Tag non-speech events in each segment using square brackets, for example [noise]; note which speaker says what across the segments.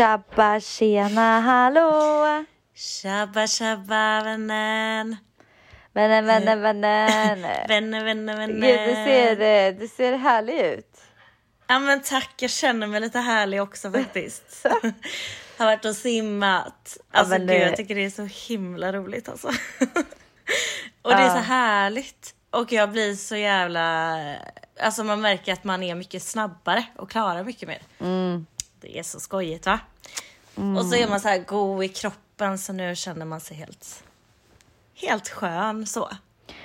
Speaker 1: Tjabba tjena hallå!
Speaker 2: Tjabba tjabba vännen.
Speaker 1: Vännen, vännen, vännen. [laughs]
Speaker 2: Vänner, vänner, vänner.
Speaker 1: Gud, du ser, eh, du ser härlig ut.
Speaker 2: Ja men tack, jag känner mig lite härlig också faktiskt. [laughs] [laughs] har varit och simmat. Alltså
Speaker 1: men
Speaker 2: gud,
Speaker 1: det-
Speaker 2: jag tycker det är så himla roligt alltså. och det är så
Speaker 1: Ja.
Speaker 2: härligt. Och jag blir så jävla... Alltså man märker att man är mycket snabbare och klarar mycket mer.
Speaker 1: Mm.
Speaker 2: Det är så skojigt va? Och så är man så här god i kroppen så nu känner man sig helt, helt skön så.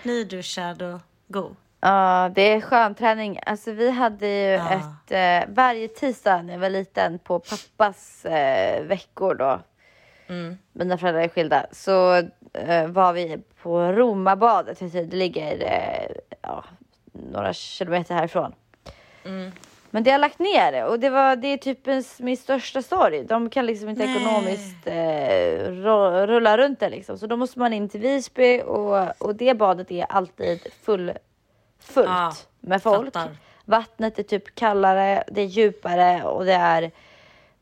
Speaker 2: Nyduschad och god.
Speaker 1: Ja, det är skön träning. Alltså vi hade ju
Speaker 2: Ja.
Speaker 1: ett, eh, varje tisdag när jag var liten på pappas eh, veckor då.
Speaker 2: Mm.
Speaker 1: Mina föräldrar är skilda. Så eh, var vi på Romabadet. Det ligger eh, ja, några kilometer härifrån.
Speaker 2: Mm.
Speaker 1: Men det har lagt ner det och det, var, det är typ en, min största sorg. De kan liksom inte
Speaker 2: Nej.
Speaker 1: ekonomiskt eh, rulla runt det liksom. Så då måste man in till Visby och, och det badet är alltid full, fullt
Speaker 2: Ja,
Speaker 1: med folk.
Speaker 2: fattar.
Speaker 1: Vattnet är typ kallare, det är djupare och det är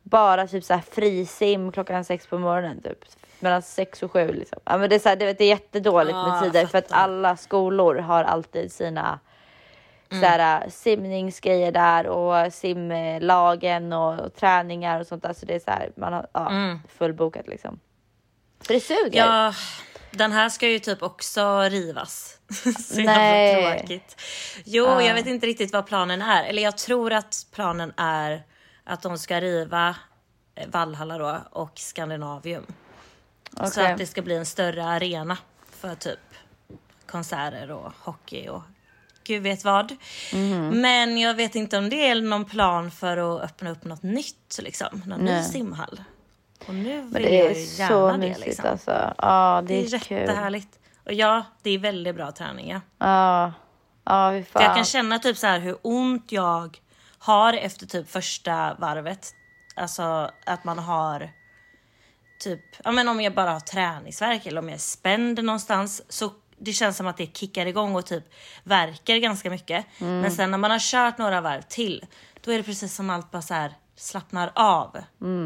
Speaker 1: bara typ så här frisim klockan sex på morgonen typ. Mellan sex och sju liksom. Ja men det är så här, det, det är jättedåligt
Speaker 2: Ja,
Speaker 1: med tider för att alla skolor har alltid sina
Speaker 2: Mm.
Speaker 1: så här, simningsgrejer där och simlagen och, och träningar och sånt där. Så det är så här, man har ja,
Speaker 2: Mm.
Speaker 1: fullbokat liksom. Så det suger.
Speaker 2: Ja, den här ska ju typ också rivas. [laughs] Så
Speaker 1: Nej.
Speaker 2: jävla tråkigt. Jo,
Speaker 1: Ja.
Speaker 2: jag vet inte riktigt vad planen är. Eller jag tror att planen är att de ska riva eh, Valhalla då och Skandinavium. Så
Speaker 1: Okej.
Speaker 2: att det ska bli en större arena för typ konserter och hockey och gud vet vad.
Speaker 1: Mhm.
Speaker 2: Men jag vet inte om det är någon plan för att öppna upp något nytt liksom. Någon ny
Speaker 1: Nej.
Speaker 2: simhall. Och nu vill
Speaker 1: Men det
Speaker 2: jag
Speaker 1: är
Speaker 2: ju
Speaker 1: så
Speaker 2: gärna det
Speaker 1: mysigt
Speaker 2: liksom.
Speaker 1: alltså. Ja, det,
Speaker 2: Det är
Speaker 1: är kul.
Speaker 2: jättehärligt. Och ja, det är väldigt bra träning. Ja.
Speaker 1: Ja, ja hur
Speaker 2: För jag kan
Speaker 1: fan.
Speaker 2: känna typ så här hur ont jag har efter typ första varvet. Alltså att man har typ, ja men om jag bara har träningsvärk eller om jag är spänd någonstans så det känns som att det kickar igång och typ verkar ganska mycket.
Speaker 1: Mm.
Speaker 2: Men sen när man har kört några varv till, då är det precis som allt bara så här slappnar av.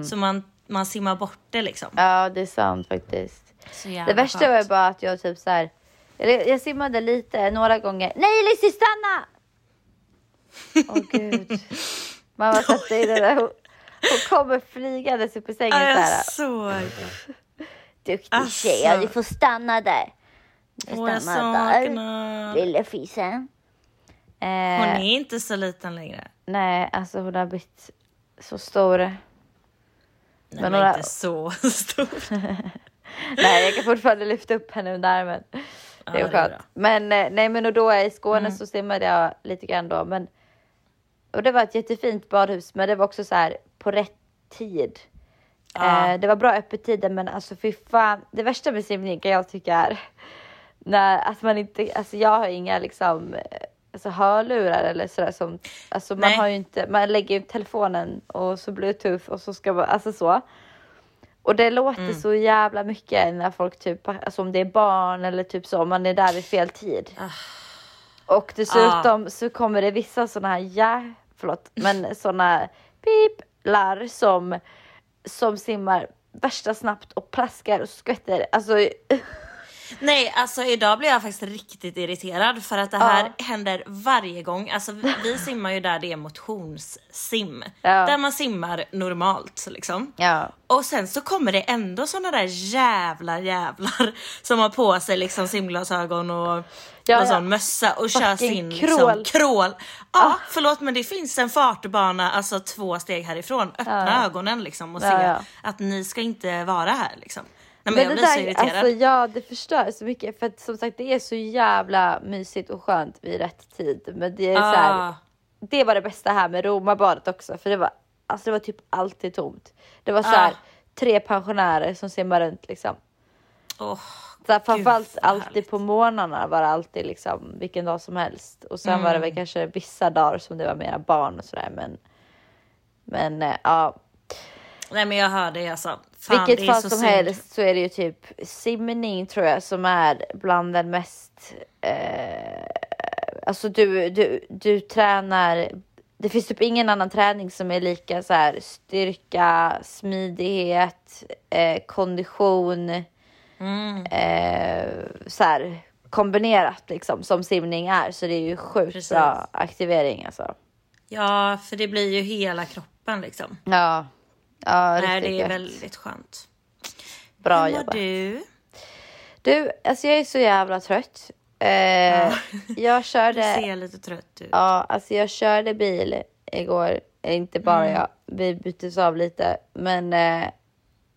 Speaker 2: Så man, man simmar bort det liksom.
Speaker 1: Mm. Ja, det är sant faktiskt. Det värsta
Speaker 2: skönt.
Speaker 1: var bara att jag typ så här. eller Jag simmade lite några gånger. Nej Lizzie stanna! Åh gud. Man var satt i det där. Hon, hon kommer flygandes upp i sängen
Speaker 2: Ja, jag såg.
Speaker 1: Duktig
Speaker 2: Alltså.
Speaker 1: tjej, du får stanna där.
Speaker 2: Åh, jag saknar.
Speaker 1: Lille fisen. Eh,
Speaker 2: Hon är inte så liten längre.
Speaker 1: Nej, alltså hon har blivit så stor.
Speaker 2: Nej,
Speaker 1: Men
Speaker 2: men,
Speaker 1: några-
Speaker 2: inte så [laughs] stor. [laughs]
Speaker 1: Nej, jag kan fortfarande lyfta upp henne under armen. Det
Speaker 2: Ja,
Speaker 1: är
Speaker 2: det är
Speaker 1: skönt.
Speaker 2: Mm.
Speaker 1: men eh, nej, men och då i Skåne så simmade jag lite grann då. Men, och det var ett jättefint badhus, men det var också så här på rätt tid.
Speaker 2: Ja.
Speaker 1: Eh, det var bra öppettider, men alltså fy fan. Det värsta med simning kan jag tycka är när att man inte, alltså jag har inga liksom alltså hörlurar eller sådär som, alltså man
Speaker 2: Nej.
Speaker 1: har ju inte, man lägger ju telefonen och så bluetooth och så ska man, alltså så. Och det låter
Speaker 2: Mm.
Speaker 1: så jävla mycket när folk typ, alltså om det är barn eller typ så, man är där vid fel tid.
Speaker 2: Ah.
Speaker 1: Och dessutom så kommer det vissa sådana här, ja, förlåt, men sådana piplar som, som simmar värsta snabbt och plaskar och skvätter. Alltså,
Speaker 2: Nej, alltså idag blir jag faktiskt riktigt irriterad för att det här händer varje gång. Alltså vi, simmar ju där det är motionssim.
Speaker 1: Ja.
Speaker 2: Där man simmar normalt liksom.
Speaker 1: ja.
Speaker 2: Och sen så kommer det ändå såna där jävla jävlar som har på sig liksom simglasögon och
Speaker 1: Ja, ja.
Speaker 2: sån mössa och kör
Speaker 1: Fucking
Speaker 2: sin
Speaker 1: crawl.
Speaker 2: liksom, crawl. Ja, förlåt men det finns en fartbana alltså två steg härifrån. Öppna ögonen liksom och
Speaker 1: Ja,
Speaker 2: se
Speaker 1: ja.
Speaker 2: att ni ska inte vara här liksom. Nej, men, jag blir så irriterad.
Speaker 1: alltså ja det förstör så mycket för att som sagt det är så jävla mysigt och skönt vid rätt tid. Men det är så här,
Speaker 2: Ah.
Speaker 1: det var det bästa här med Romabadet också för det var, alltså det var typ alltid tomt. Det var så här,
Speaker 2: Ah.
Speaker 1: tre pensionärer som simmar runt liksom.
Speaker 2: Åh,
Speaker 1: Så här, framförallt alltid på morgnarna var det alltid liksom vilken dag som helst. Och sen var det
Speaker 2: Mm.
Speaker 1: väl kanske vissa dagar som det var mera barn och sådär men men eh, ja,
Speaker 2: Nej men jag hör det alltså. Fan,
Speaker 1: vilket fall som
Speaker 2: synd.
Speaker 1: helst så är det ju typ simning tror jag som är bland den mest eh, alltså du, du, du tränar det finns typ ingen annan träning som är lika så här styrka, smidighet, eh, kondition,
Speaker 2: Mm.
Speaker 1: eh, så här kombinerat liksom som simning är. Så det är ju sjukt
Speaker 2: Precis.
Speaker 1: bra aktivering alltså.
Speaker 2: Ja, för det blir ju hela kroppen liksom.
Speaker 1: Ja, ja
Speaker 2: Nej, det är
Speaker 1: gött.
Speaker 2: väldigt skönt.
Speaker 1: bra
Speaker 2: Hur
Speaker 1: jobbat.
Speaker 2: du?
Speaker 1: Du, alltså jag är så jävla trött. Eh, jag [laughs]
Speaker 2: Du
Speaker 1: körde,
Speaker 2: ser lite trött ut.
Speaker 1: ja, alltså jag körde bil igår. Eh, Inte bara
Speaker 2: Mm.
Speaker 1: jag, vi byttes av lite. Men eh,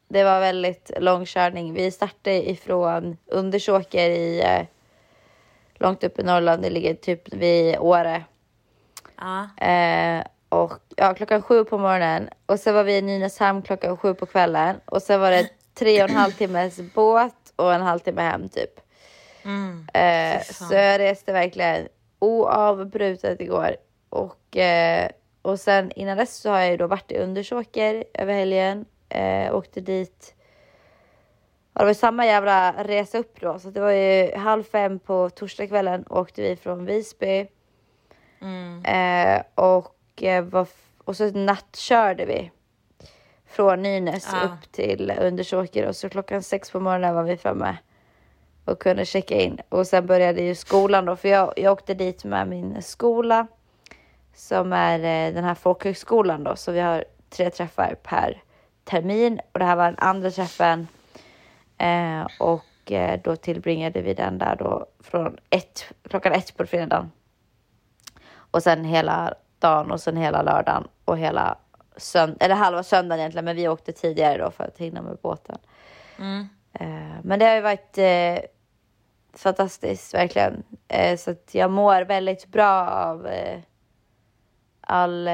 Speaker 1: det var väldigt lång körning. Vi startade ifrån Undersåker i eh, långt upp i Norrland. Det ligger typ vid Åre.
Speaker 2: Ja.
Speaker 1: Och ja, klockan sju på morgonen och sen var vi i Nynäshamn klockan sju på kvällen och sen var det tre och en halv timmes båt och en halvtimme hem typ.
Speaker 2: Mm.
Speaker 1: Eh, så jag reste verkligen oavbrutet igår och, eh, och sen innan dess så har jag ju då varit i Undersåker över helgen. Eh, åkte dit. Ja, det var samma jävla resa upp då så det var ju halv fem på torsdagskvällen åkte vi från Visby.
Speaker 2: Mm.
Speaker 1: Eh, och, var f- och så nattkörde vi från Nynäs
Speaker 2: Ja.
Speaker 1: upp till Undersåker och så klockan sex på morgonen var vi framme och kunde checka in. Och sen började ju skolan då, för jag, jag åkte dit med min skola som är eh, den här folkhögskolan då, så vi har tre träffar per termin och det här var den andra träffen eh, och eh, då tillbringade vi den där då från ett, klockan ett på fredagen och sen hela dagen och sen hela lördagen och hela söndag, eller halva söndagen egentligen, men vi åkte tidigare då för att hinna med båten.
Speaker 2: Mm.
Speaker 1: Eh, men det har ju varit eh, fantastiskt verkligen. Eh, så att jag mår väldigt bra av all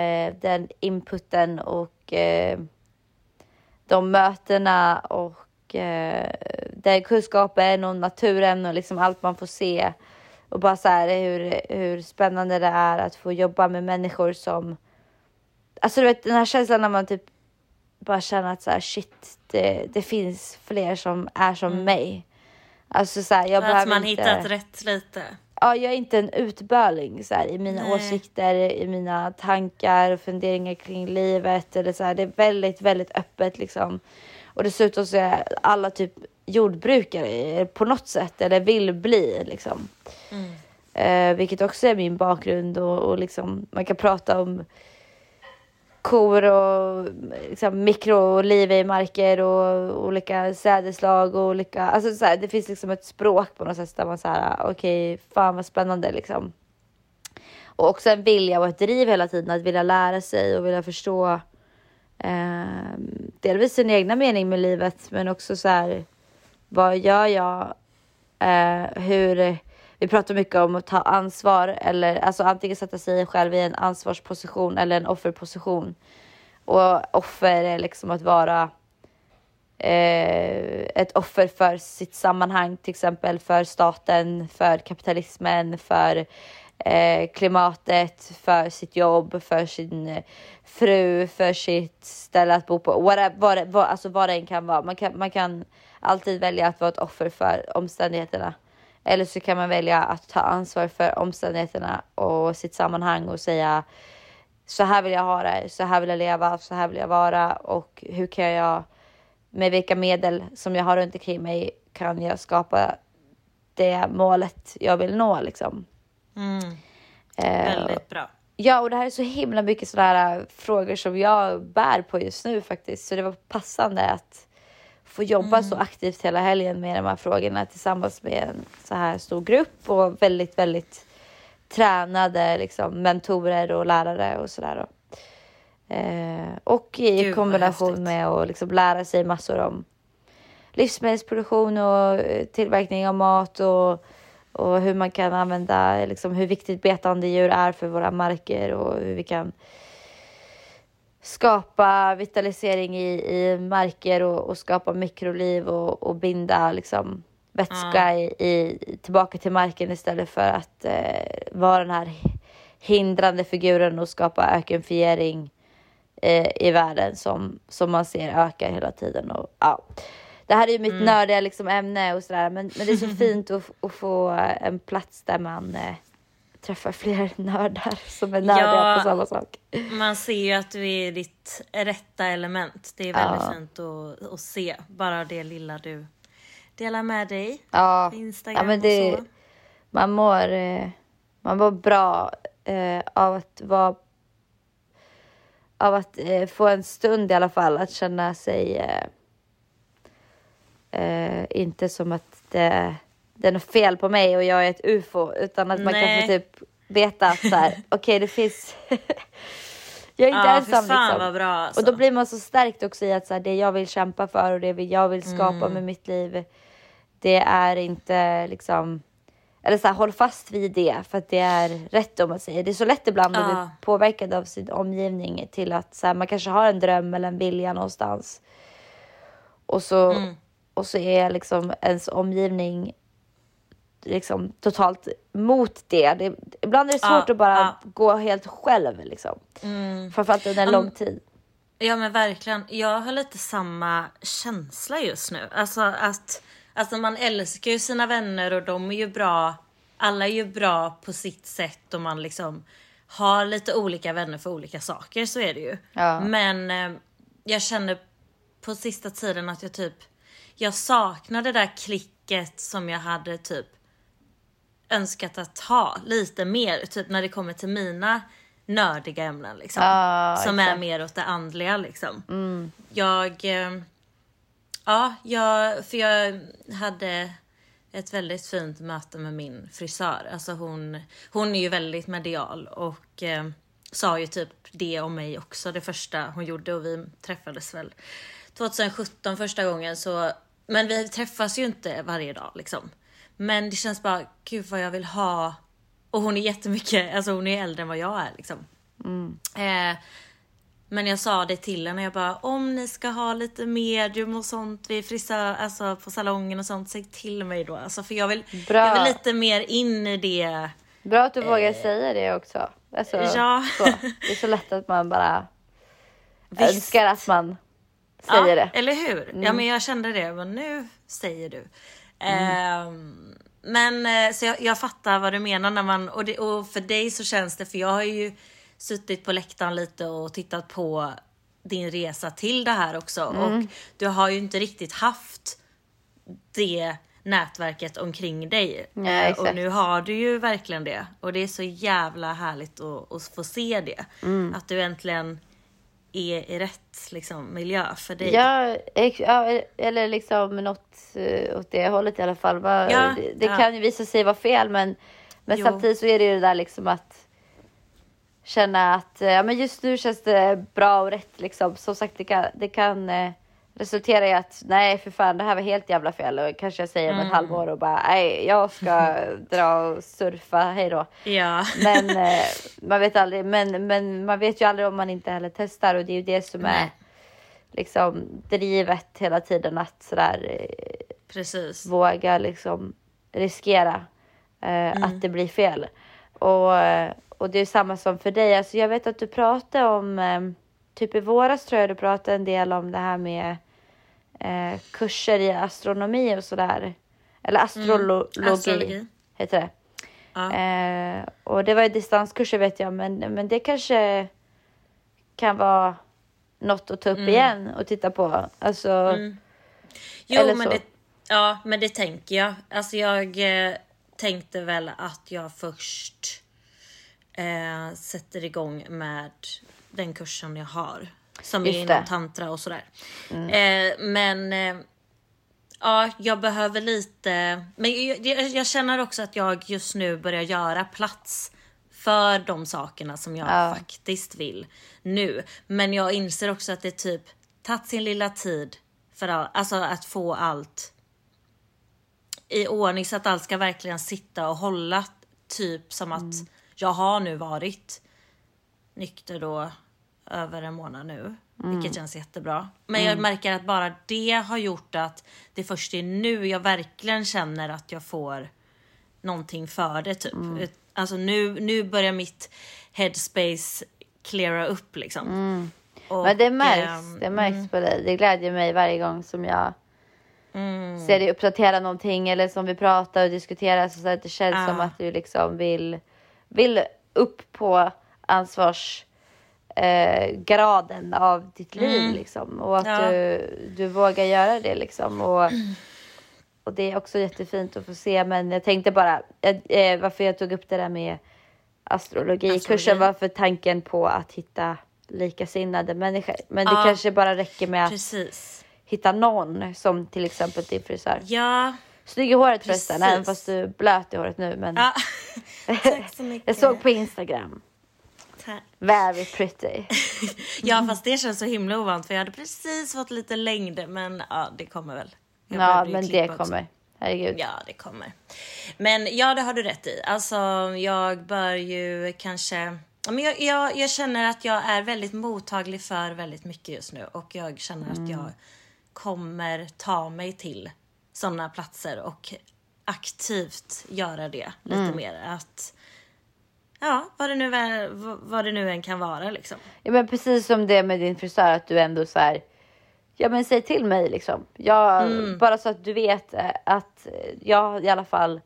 Speaker 1: den inputen och de mötena och den kunskapen och naturen och liksom allt man får se. Och bara så här hur, hur spännande det är att få jobba med människor som... Alltså du vet den här känslan när man typ bara känner att så här, shit, det, det finns fler som är som mig. Alltså så här, jag
Speaker 2: Att
Speaker 1: behöver
Speaker 2: man
Speaker 1: inte...
Speaker 2: hittat rätt lite.
Speaker 1: Ja, jag är inte en utböling så här, i mina
Speaker 2: Nej.
Speaker 1: åsikter, i mina tankar och funderingar kring livet. Eller så här, det är väldigt, väldigt öppet liksom. Och dessutom så är alla typ jordbrukare på något sätt eller vill bli liksom. Eh, vilket också är min bakgrund och, och liksom man kan prata om kor och liksom, mikroliv i marker och olika sädeslag och olika, alltså så här, det finns liksom ett språk på något sätt där man så här, okej, fan vad spännande liksom. Och också en vilja och ett driv hela tiden att vilja lära sig och vilja förstå eh, delvis sin egna mening med livet men också så här, vad gör jag? Eh, hur, vi pratar mycket om att ta ansvar eller alltså antingen sätta sig själv i en ansvarsposition eller en offerposition. Och offer är liksom att vara eh, ett offer för sitt sammanhang, till exempel för staten, för kapitalismen, för Eh, klimatet, för sitt jobb, för sin eh, fru, för sitt ställe att bo på. Vad, vad, vad, alltså vad det än kan vara. Man kan, man kan alltid välja att vara ett offer för omständigheterna. Eller så kan man välja att ta ansvar för omständigheterna och sitt sammanhang och säga så här vill jag ha det, så här vill jag leva, så här vill jag vara och hur kan jag med vilka medel som jag har runt omkring mig kan jag skapa det målet jag vill nå liksom.
Speaker 2: Mm.
Speaker 1: Eh,
Speaker 2: Väldigt bra.
Speaker 1: Ja, och det här är så himla mycket sådana här frågor som jag bär på just nu faktiskt. Så det var passande att få jobba så aktivt hela helgen med de här frågorna tillsammans med en så här stor grupp och väldigt, väldigt tränade liksom, mentorer och lärare och sådär. Eh, och i
Speaker 2: Gud,
Speaker 1: kombination med att liksom lära sig massor om livsmedelsproduktion och eh, tillverkning av mat och, och hur man kan använda, liksom, hur viktigt betande djur är för våra marker och hur vi kan skapa vitalisering i, i marker och, och skapa mikroliv och, och binda liksom, vätska i, i, tillbaka till marken istället för att eh, vara den här hindrande figuren och skapa ökenfiering eh, i världen som, som man ser ökar hela tiden. Och, ja. Det här är ju mitt nördiga liksom, ämne och sådär men, men det är så [laughs] fint att, att få en plats där man eh, träffar fler [laughs] nördar som är nördiga
Speaker 2: Ja.
Speaker 1: på samma sak.
Speaker 2: Man ser ju att du är i ditt rätta element. Det är väldigt
Speaker 1: Ja.
Speaker 2: fint att, att se. Bara det lilla du delar med dig
Speaker 1: Ja,
Speaker 2: på Instagram
Speaker 1: ja det,
Speaker 2: och så.
Speaker 1: man mår, eh, man mår bra eh, av att vara av att eh, få en stund i alla fall att känna sig eh, eh, inte som att det, det är något fel på mig och jag är ett ufo utan att man kan
Speaker 2: Nej.
Speaker 1: få typ veta att så här, [laughs] okej det finns [laughs] jag är inte
Speaker 2: Ja,
Speaker 1: ensam liksom.
Speaker 2: bra alltså.
Speaker 1: Och då blir man så stärkt också i att så här, det jag vill kämpa för och det jag vill skapa
Speaker 2: Mm.
Speaker 1: med mitt liv, det är inte liksom, eller så här, håll fast vid det för att det är rätt om man säger. Det är så lätt ibland att bli
Speaker 2: Ja.
Speaker 1: påverkad av sin omgivning till att så här, man kanske har en dröm eller en vilja någonstans. Och så,
Speaker 2: Mm.
Speaker 1: Och så är liksom ens omgivning liksom totalt mot det. det ibland är det svårt
Speaker 2: Ja,
Speaker 1: att bara
Speaker 2: ja.
Speaker 1: gå helt själv liksom. Framförallt under en lång tid.
Speaker 2: Ja men verkligen. Jag har lite samma känsla just nu. Alltså att alltså man älskar ju sina vänner och de är ju bra. Alla är ju bra på sitt sätt och man liksom har lite olika vänner för olika saker. Så är det ju.
Speaker 1: Ja.
Speaker 2: Men eh, jag känner på sista tiden att jag typ jag saknar det där klicket som jag hade typ önskat att ha lite mer. Typ när det kommer till mina nördiga ämnen liksom.
Speaker 1: Ja,
Speaker 2: som är
Speaker 1: exakt.
Speaker 2: mer åt det andliga liksom. Jag, eh, ja, jag, för jag hade ett väldigt fint möte med min frisör. Alltså hon, hon är ju väldigt medial och eh, sa ju typ det om mig också det första hon gjorde och vi träffades väl 2017 första gången så men vi träffas ju inte varje dag liksom. Men det känns bara, gud vad jag vill ha och hon är jättemycket, alltså hon är äldre än vad jag är liksom. Eh, men jag sa det till henne, jag bara om ni ska ha lite medium och sånt vid frisör, alltså på salongen och sånt, säg till mig då. Alltså för jag vill,
Speaker 1: Bra.
Speaker 2: jag vill lite mer in i det.
Speaker 1: Bra att du vågar säga det också. Alltså,
Speaker 2: Eh. ja.
Speaker 1: så. Det är så lätt att man bara [laughs]
Speaker 2: Visst.
Speaker 1: önskar att man säger
Speaker 2: ja,
Speaker 1: det. Mm.
Speaker 2: Eller hur? Ja men jag kände det, men nu säger du. Ehm, men eh, så jag, jag fattar vad du menar när man, och, det, och för dig så känns det, för jag har ju suttit på läktaren lite och tittat på din resa till det här också
Speaker 1: Mm.
Speaker 2: och du har ju inte riktigt haft det nätverket omkring dig.
Speaker 1: Nej,
Speaker 2: Eh, och nu har du ju verkligen det. Och det är så jävla härligt att, att få se det.
Speaker 1: Mm.
Speaker 2: Att du äntligen är i rätt liksom, miljö för dig.
Speaker 1: Ja, eller liksom något uh, åt det hållet i alla fall. Va-
Speaker 2: Ja,
Speaker 1: det det
Speaker 2: ja.
Speaker 1: kan ju visa sig vara fel men, men
Speaker 2: Jo.
Speaker 1: samtidigt så är det ju det där liksom att känna att eh, ja, men just nu känns det bra och rätt liksom. Som sagt, det kan, det kan eh, resultera i att nej för fan det här var helt jävla fel och kanske jag säger om
Speaker 2: Mm.
Speaker 1: ett halvår och bara nej jag ska [laughs] dra och surfa, hej då.
Speaker 2: Ja.
Speaker 1: Men eh, man vet aldrig, men, men man vet ju aldrig om man inte heller testar och det är ju det som är
Speaker 2: Nej.
Speaker 1: liksom drivet hela tiden att sådär eh,
Speaker 2: Precis.
Speaker 1: våga liksom riskera eh,
Speaker 2: Mm.
Speaker 1: att det blir fel. Och, eh, och det är samma som för dig. Alltså jag vet att du pratade om, eh, typ i våras tror jag du pratade en del om det här med eh, kurser i astronomi och sådär. Eller astrologi,
Speaker 2: Astrologi.
Speaker 1: heter det.
Speaker 2: Ja.
Speaker 1: Eh, och det var ju distanskurser vet jag, men, men det kanske kan vara något att ta upp igen och titta på. Alltså,
Speaker 2: Jo,
Speaker 1: Eller
Speaker 2: men
Speaker 1: så.
Speaker 2: det, ja, men det tänker jag. Alltså jag eh, tänkte väl att jag först eh, sätter igång med den kursen jag har. Som
Speaker 1: Just
Speaker 2: är inom
Speaker 1: det. Mm.
Speaker 2: tantra och sådär. Eh, men eh, ja, jag behöver lite. Men jag, jag, jag känner också att jag just nu börjar göra plats för de sakerna som jag
Speaker 1: Ja.
Speaker 2: faktiskt vill nu. Men jag inser också att det typ tagit sin lilla tid för all, alltså att få allt i ordning så att allt ska verkligen sitta och hålla typ som att jag har nu varit nykter då över en månad nu. Vilket känns jättebra. Men jag märker att bara det har gjort att det först är nu jag verkligen känner att jag får någonting för det typ. Alltså nu, nu börjar mitt headspace cleara upp liksom. Och,
Speaker 1: men det märks,
Speaker 2: ehm,
Speaker 1: det märks på dig. Det glädjer mig varje gång som jag ser dig uppdatera någonting eller som vi pratar och diskuterar så att det känns
Speaker 2: Ja.
Speaker 1: som att du liksom vill, vill upp på ansvars eh, graden av ditt liv liksom och att
Speaker 2: Ja.
Speaker 1: du, du vågar göra det liksom och, [clears throat] och det är också jättefint att få se men jag tänkte bara eh, varför jag tog upp det där med astrologikursen
Speaker 2: Astrologi.
Speaker 1: var för tanken på att hitta likasinnade människor men det
Speaker 2: Ja.
Speaker 1: kanske bara räcker med att
Speaker 2: Precis.
Speaker 1: hitta någon som till exempel din frisör.
Speaker 2: Ja.
Speaker 1: Snygg i håret förresten,
Speaker 2: Precis.
Speaker 1: även fast du är blöt i håret nu. Men
Speaker 2: ja. [laughs]
Speaker 1: Jag såg på Instagram.
Speaker 2: Tack.
Speaker 1: Very pretty. [laughs]
Speaker 2: Ja fast det känns så himla ovant för jag hade precis fått lite längd men ja det kommer väl. Jag
Speaker 1: ja, men det
Speaker 2: också.
Speaker 1: kommer. Herregud.
Speaker 2: Ja det kommer. Men ja det har du rätt i. Alltså jag bör ju kanske Men jag, jag, jag känner att jag är väldigt mottaglig för väldigt mycket just nu och jag känner att jag kommer ta mig till sådana platser och aktivt göra det lite mer. Att Ja, vad det, nu är, vad det nu än kan vara liksom.
Speaker 1: Ja, men precis som det med din frisör, att du ändå så här. Ja, men säg till mig liksom. Jag,
Speaker 2: Mm.
Speaker 1: Bara så att du vet eh, att jag i alla fall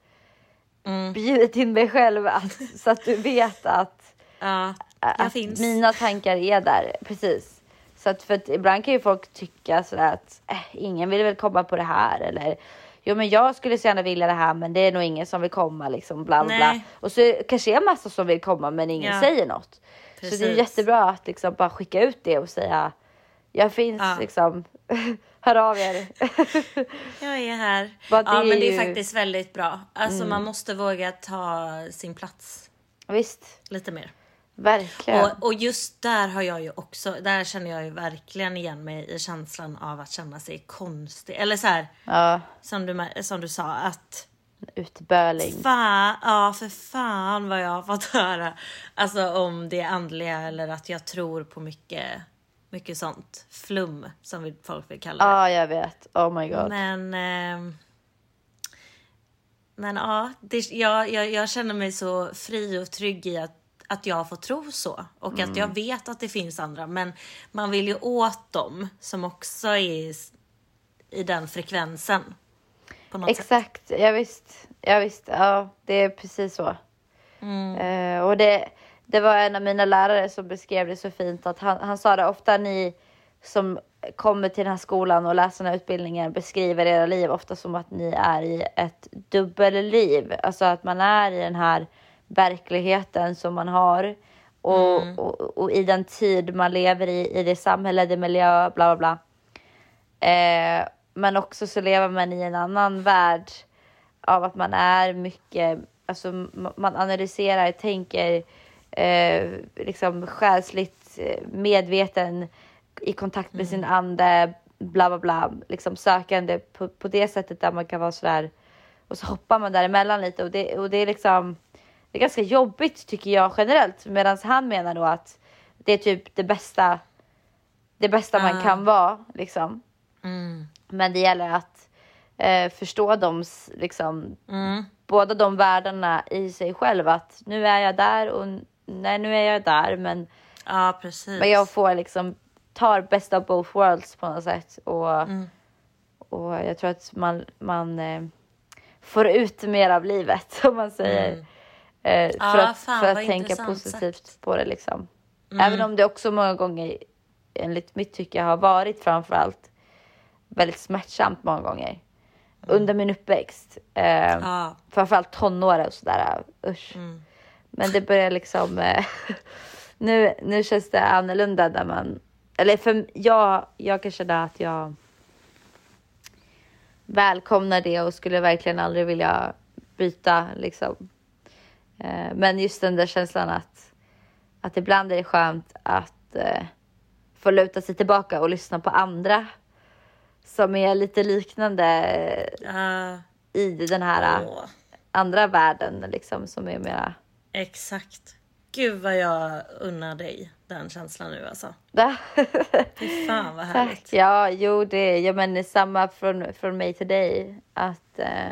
Speaker 2: Mm.
Speaker 1: bjudit in mig själv att, så att du vet att
Speaker 2: Ja,
Speaker 1: att
Speaker 2: finns.
Speaker 1: mina tankar är där. Precis. Så att för att ibland kan ju folk tycka sådär att äh, ingen vill väl komma på det här eller jo men jag skulle så gärna vilja det här men det är nog ingen som vill komma liksom bla bla bla. Och så kanske är massa som vill komma men ingen
Speaker 2: Ja.
Speaker 1: säger något. Så det är
Speaker 2: Precis.
Speaker 1: jättebra att liksom bara skicka ut det och säga jag finns
Speaker 2: Ja.
Speaker 1: liksom. [laughs] Hör av er. [laughs]
Speaker 2: Jag är här.
Speaker 1: Det
Speaker 2: ja, men det är
Speaker 1: är ju-
Speaker 2: faktiskt väldigt bra. Alltså man måste våga ta sin plats
Speaker 1: Visst,
Speaker 2: lite mer.
Speaker 1: Verkligen.
Speaker 2: Och, och just där har jag ju också, där känner jag ju verkligen igen mig i känslan av att känna sig konstig. Eller så här,
Speaker 1: Ja,
Speaker 2: som du, som du sa, att
Speaker 1: utböling.
Speaker 2: fan, ja för fan vad jag har fått [laughs] höra. Alltså om det andliga eller att jag tror på mycket, mycket sånt flum som vi- folk vill kalla det.
Speaker 1: Ja, jag vet. Oh my god.
Speaker 2: Men... ehm, men ja, det, jag, jag, jag känner mig så fri och trygg i att, att jag får tro så. Och att
Speaker 1: Mm.
Speaker 2: jag vet att det finns andra. Men man vill ju åt dem som också är i, den frekvensen. Något sätt.
Speaker 1: Exakt, ja, visst. Ja, visst. Ja, det är precis så.
Speaker 2: Mm.
Speaker 1: Eh, och det, det var en av mina lärare som beskrev det så fint att han, han sa det ofta ni som kommer till den här skolan och läser den här utbildningen beskriver era liv ofta som att ni är i ett dubbelliv. Alltså att man är i den här verkligheten som man har och,
Speaker 2: Mm.
Speaker 1: och, och i den tid man lever i, i det samhälle, det miljö, bla bla bla. Eh, men också så lever man i en annan värld av att man är mycket, alltså man analyserar, tänker eh, liksom själsligt eh, medveten i kontakt med sin ande, bla bla bla, liksom sökande på, på det sättet där man kan vara sådär och så hoppar man däremellan lite och det, och det är liksom det är ganska jobbigt tycker jag generellt medan han menar då att det är typ det bästa det bästa man
Speaker 2: Ah.
Speaker 1: kan vara liksom.
Speaker 2: Mm.
Speaker 1: Men det gäller att eh, förstå dem, s- liksom,
Speaker 2: Mm.
Speaker 1: båda de världarna i sig själv. Att nu är jag där och nej, nu är jag där. Men,
Speaker 2: Ja, precis.
Speaker 1: men jag får liksom tar best of both worlds på något sätt. Och,
Speaker 2: Mm.
Speaker 1: och jag tror att man, man eh, får ut mer av livet [laughs] om man säger. Eh, för
Speaker 2: Mm. Ja,
Speaker 1: att,
Speaker 2: fan,
Speaker 1: för att tänka positivt
Speaker 2: sagt.
Speaker 1: på det liksom.
Speaker 2: Mm.
Speaker 1: Även om det också många gånger enligt mitt tycke har varit framförallt väldigt smärtsamt många gånger. Under min uppväxt. Eh,
Speaker 2: Mm. Mm.
Speaker 1: Framförallt tonåren och sådär. Usch. Men det börjar liksom... Eh, [laughs] nu, nu känns det annorlunda där man... Eller för jag, jag kan känna att jag välkomnar det och skulle verkligen aldrig vilja byta liksom. Eh, men just den där känslan att, att ibland är det skönt att eh, få luta sig tillbaka och lyssna på andra som är lite liknande
Speaker 2: Ja,
Speaker 1: i den här
Speaker 2: åh,
Speaker 1: andra världen liksom som är mera...
Speaker 2: exakt. Gud vad jag unnar dig den känslan nu alltså. [laughs] Fy fan vad
Speaker 1: Tack.
Speaker 2: härligt.
Speaker 1: Ja, jo, det ja, men samma från, från mig till dig. Att, eh,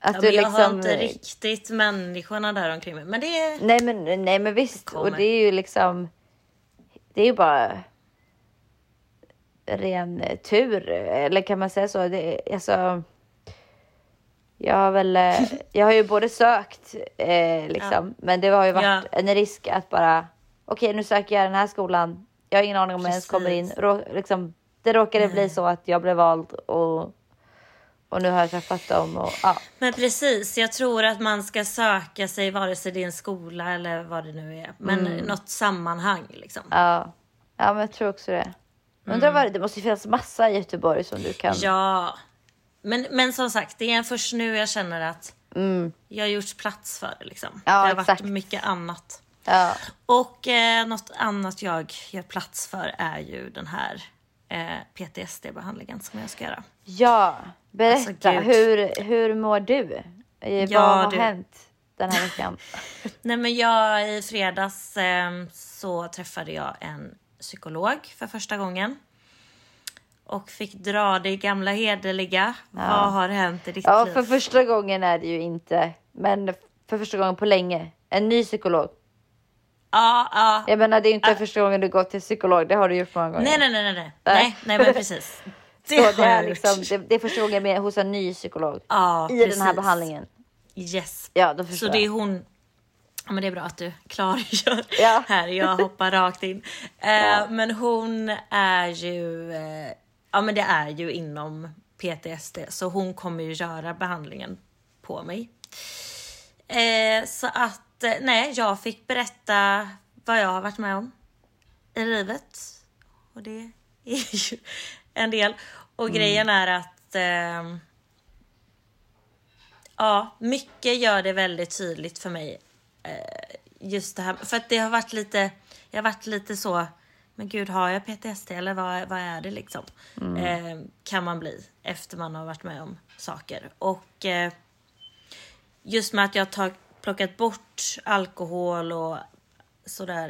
Speaker 1: att
Speaker 2: Ja,
Speaker 1: du
Speaker 2: men jag har
Speaker 1: liksom...
Speaker 2: inte riktigt människorna där omkring mig. Men det är...
Speaker 1: Nej, men, nej, men visst.
Speaker 2: kommer.
Speaker 1: Och det är ju liksom... Det är ju bara ren eh, tur. Eller kan man säga så? Det, alltså, jag har väl... eh, [laughs] Jag har ju både sökt, eh, liksom. Men det har ju varit
Speaker 2: Ja.
Speaker 1: en risk att bara... Okej, nu söker jag den här skolan. Jag har ingen aning om jag ens kommer in.
Speaker 2: Precis.
Speaker 1: Rå, liksom, det råkade bli så att jag blev vald och, och nu har jag träffat dem. Och, ja.
Speaker 2: Men precis, jag tror att man ska söka sig vare sig det är en skola eller vad det nu är. Men
Speaker 1: Mm.
Speaker 2: något sammanhang liksom.
Speaker 1: Ja, ja men jag tror också det. Undrar vad det, det måste ju finnas massa i Göteborg som du kan.
Speaker 2: Mm. Ja. Men, men som sagt, det är först nu jag känner att jag har gjort plats för det liksom.
Speaker 1: Mm. Ja,
Speaker 2: det har
Speaker 1: exakt.
Speaker 2: varit mycket annat.
Speaker 1: Ja,
Speaker 2: Och eh, något annat jag gör plats för är ju den här eh, PTSD-behandlingen som jag ska göra.
Speaker 1: Ja. berätta.
Speaker 2: Alltså,
Speaker 1: hur, hur mår du? Eh,
Speaker 2: Ja,
Speaker 1: vad har
Speaker 2: du.
Speaker 1: hänt den här veckan? [laughs]
Speaker 2: Nej men jag i fredags eh, så träffade jag en psykolog för första gången. Och fick dra det gamla hederliga. Vad har hänt i ditt
Speaker 1: ja,
Speaker 2: liv?
Speaker 1: för första gången är det ju inte. Men för första gången på länge. En ny psykolog.
Speaker 2: Ja, ja.
Speaker 1: Jag menar det är inte första gången du går till psykolog. Det har du gjort många gånger.
Speaker 2: Nej, nej, nej, nej, nej, nej, nej, men [laughs] precis. Det
Speaker 1: Så det, är
Speaker 2: jag
Speaker 1: liksom, det, det första gången med hos en ny psykolog.
Speaker 2: Ja,
Speaker 1: I den här
Speaker 2: precis.
Speaker 1: behandlingen.
Speaker 2: Yes.
Speaker 1: Ja, då förstår
Speaker 2: Så det är
Speaker 1: jag.
Speaker 2: hon. Ja, men det är bra att du klargör
Speaker 1: Ja.
Speaker 2: här. Jag hoppar rakt in. [laughs] Eh, Men hon är ju. Eh, ja, men det är ju inom PTSD, så hon kommer ju göra behandlingen på mig. Eh, så att eh, nej, jag fick berätta vad jag har varit med om i livet. Och det är ju en del. Och grejen är att ehm, Ja, mycket gör det väldigt tydligt för mig. Eh, just det här, för att det har varit lite, jag har varit lite så, men gud har jag PTSD eller vad, vad är det liksom? Eh, kan man bli efter man har varit med om saker. Och eh, just med att jag har plockat bort alkohol och sådär.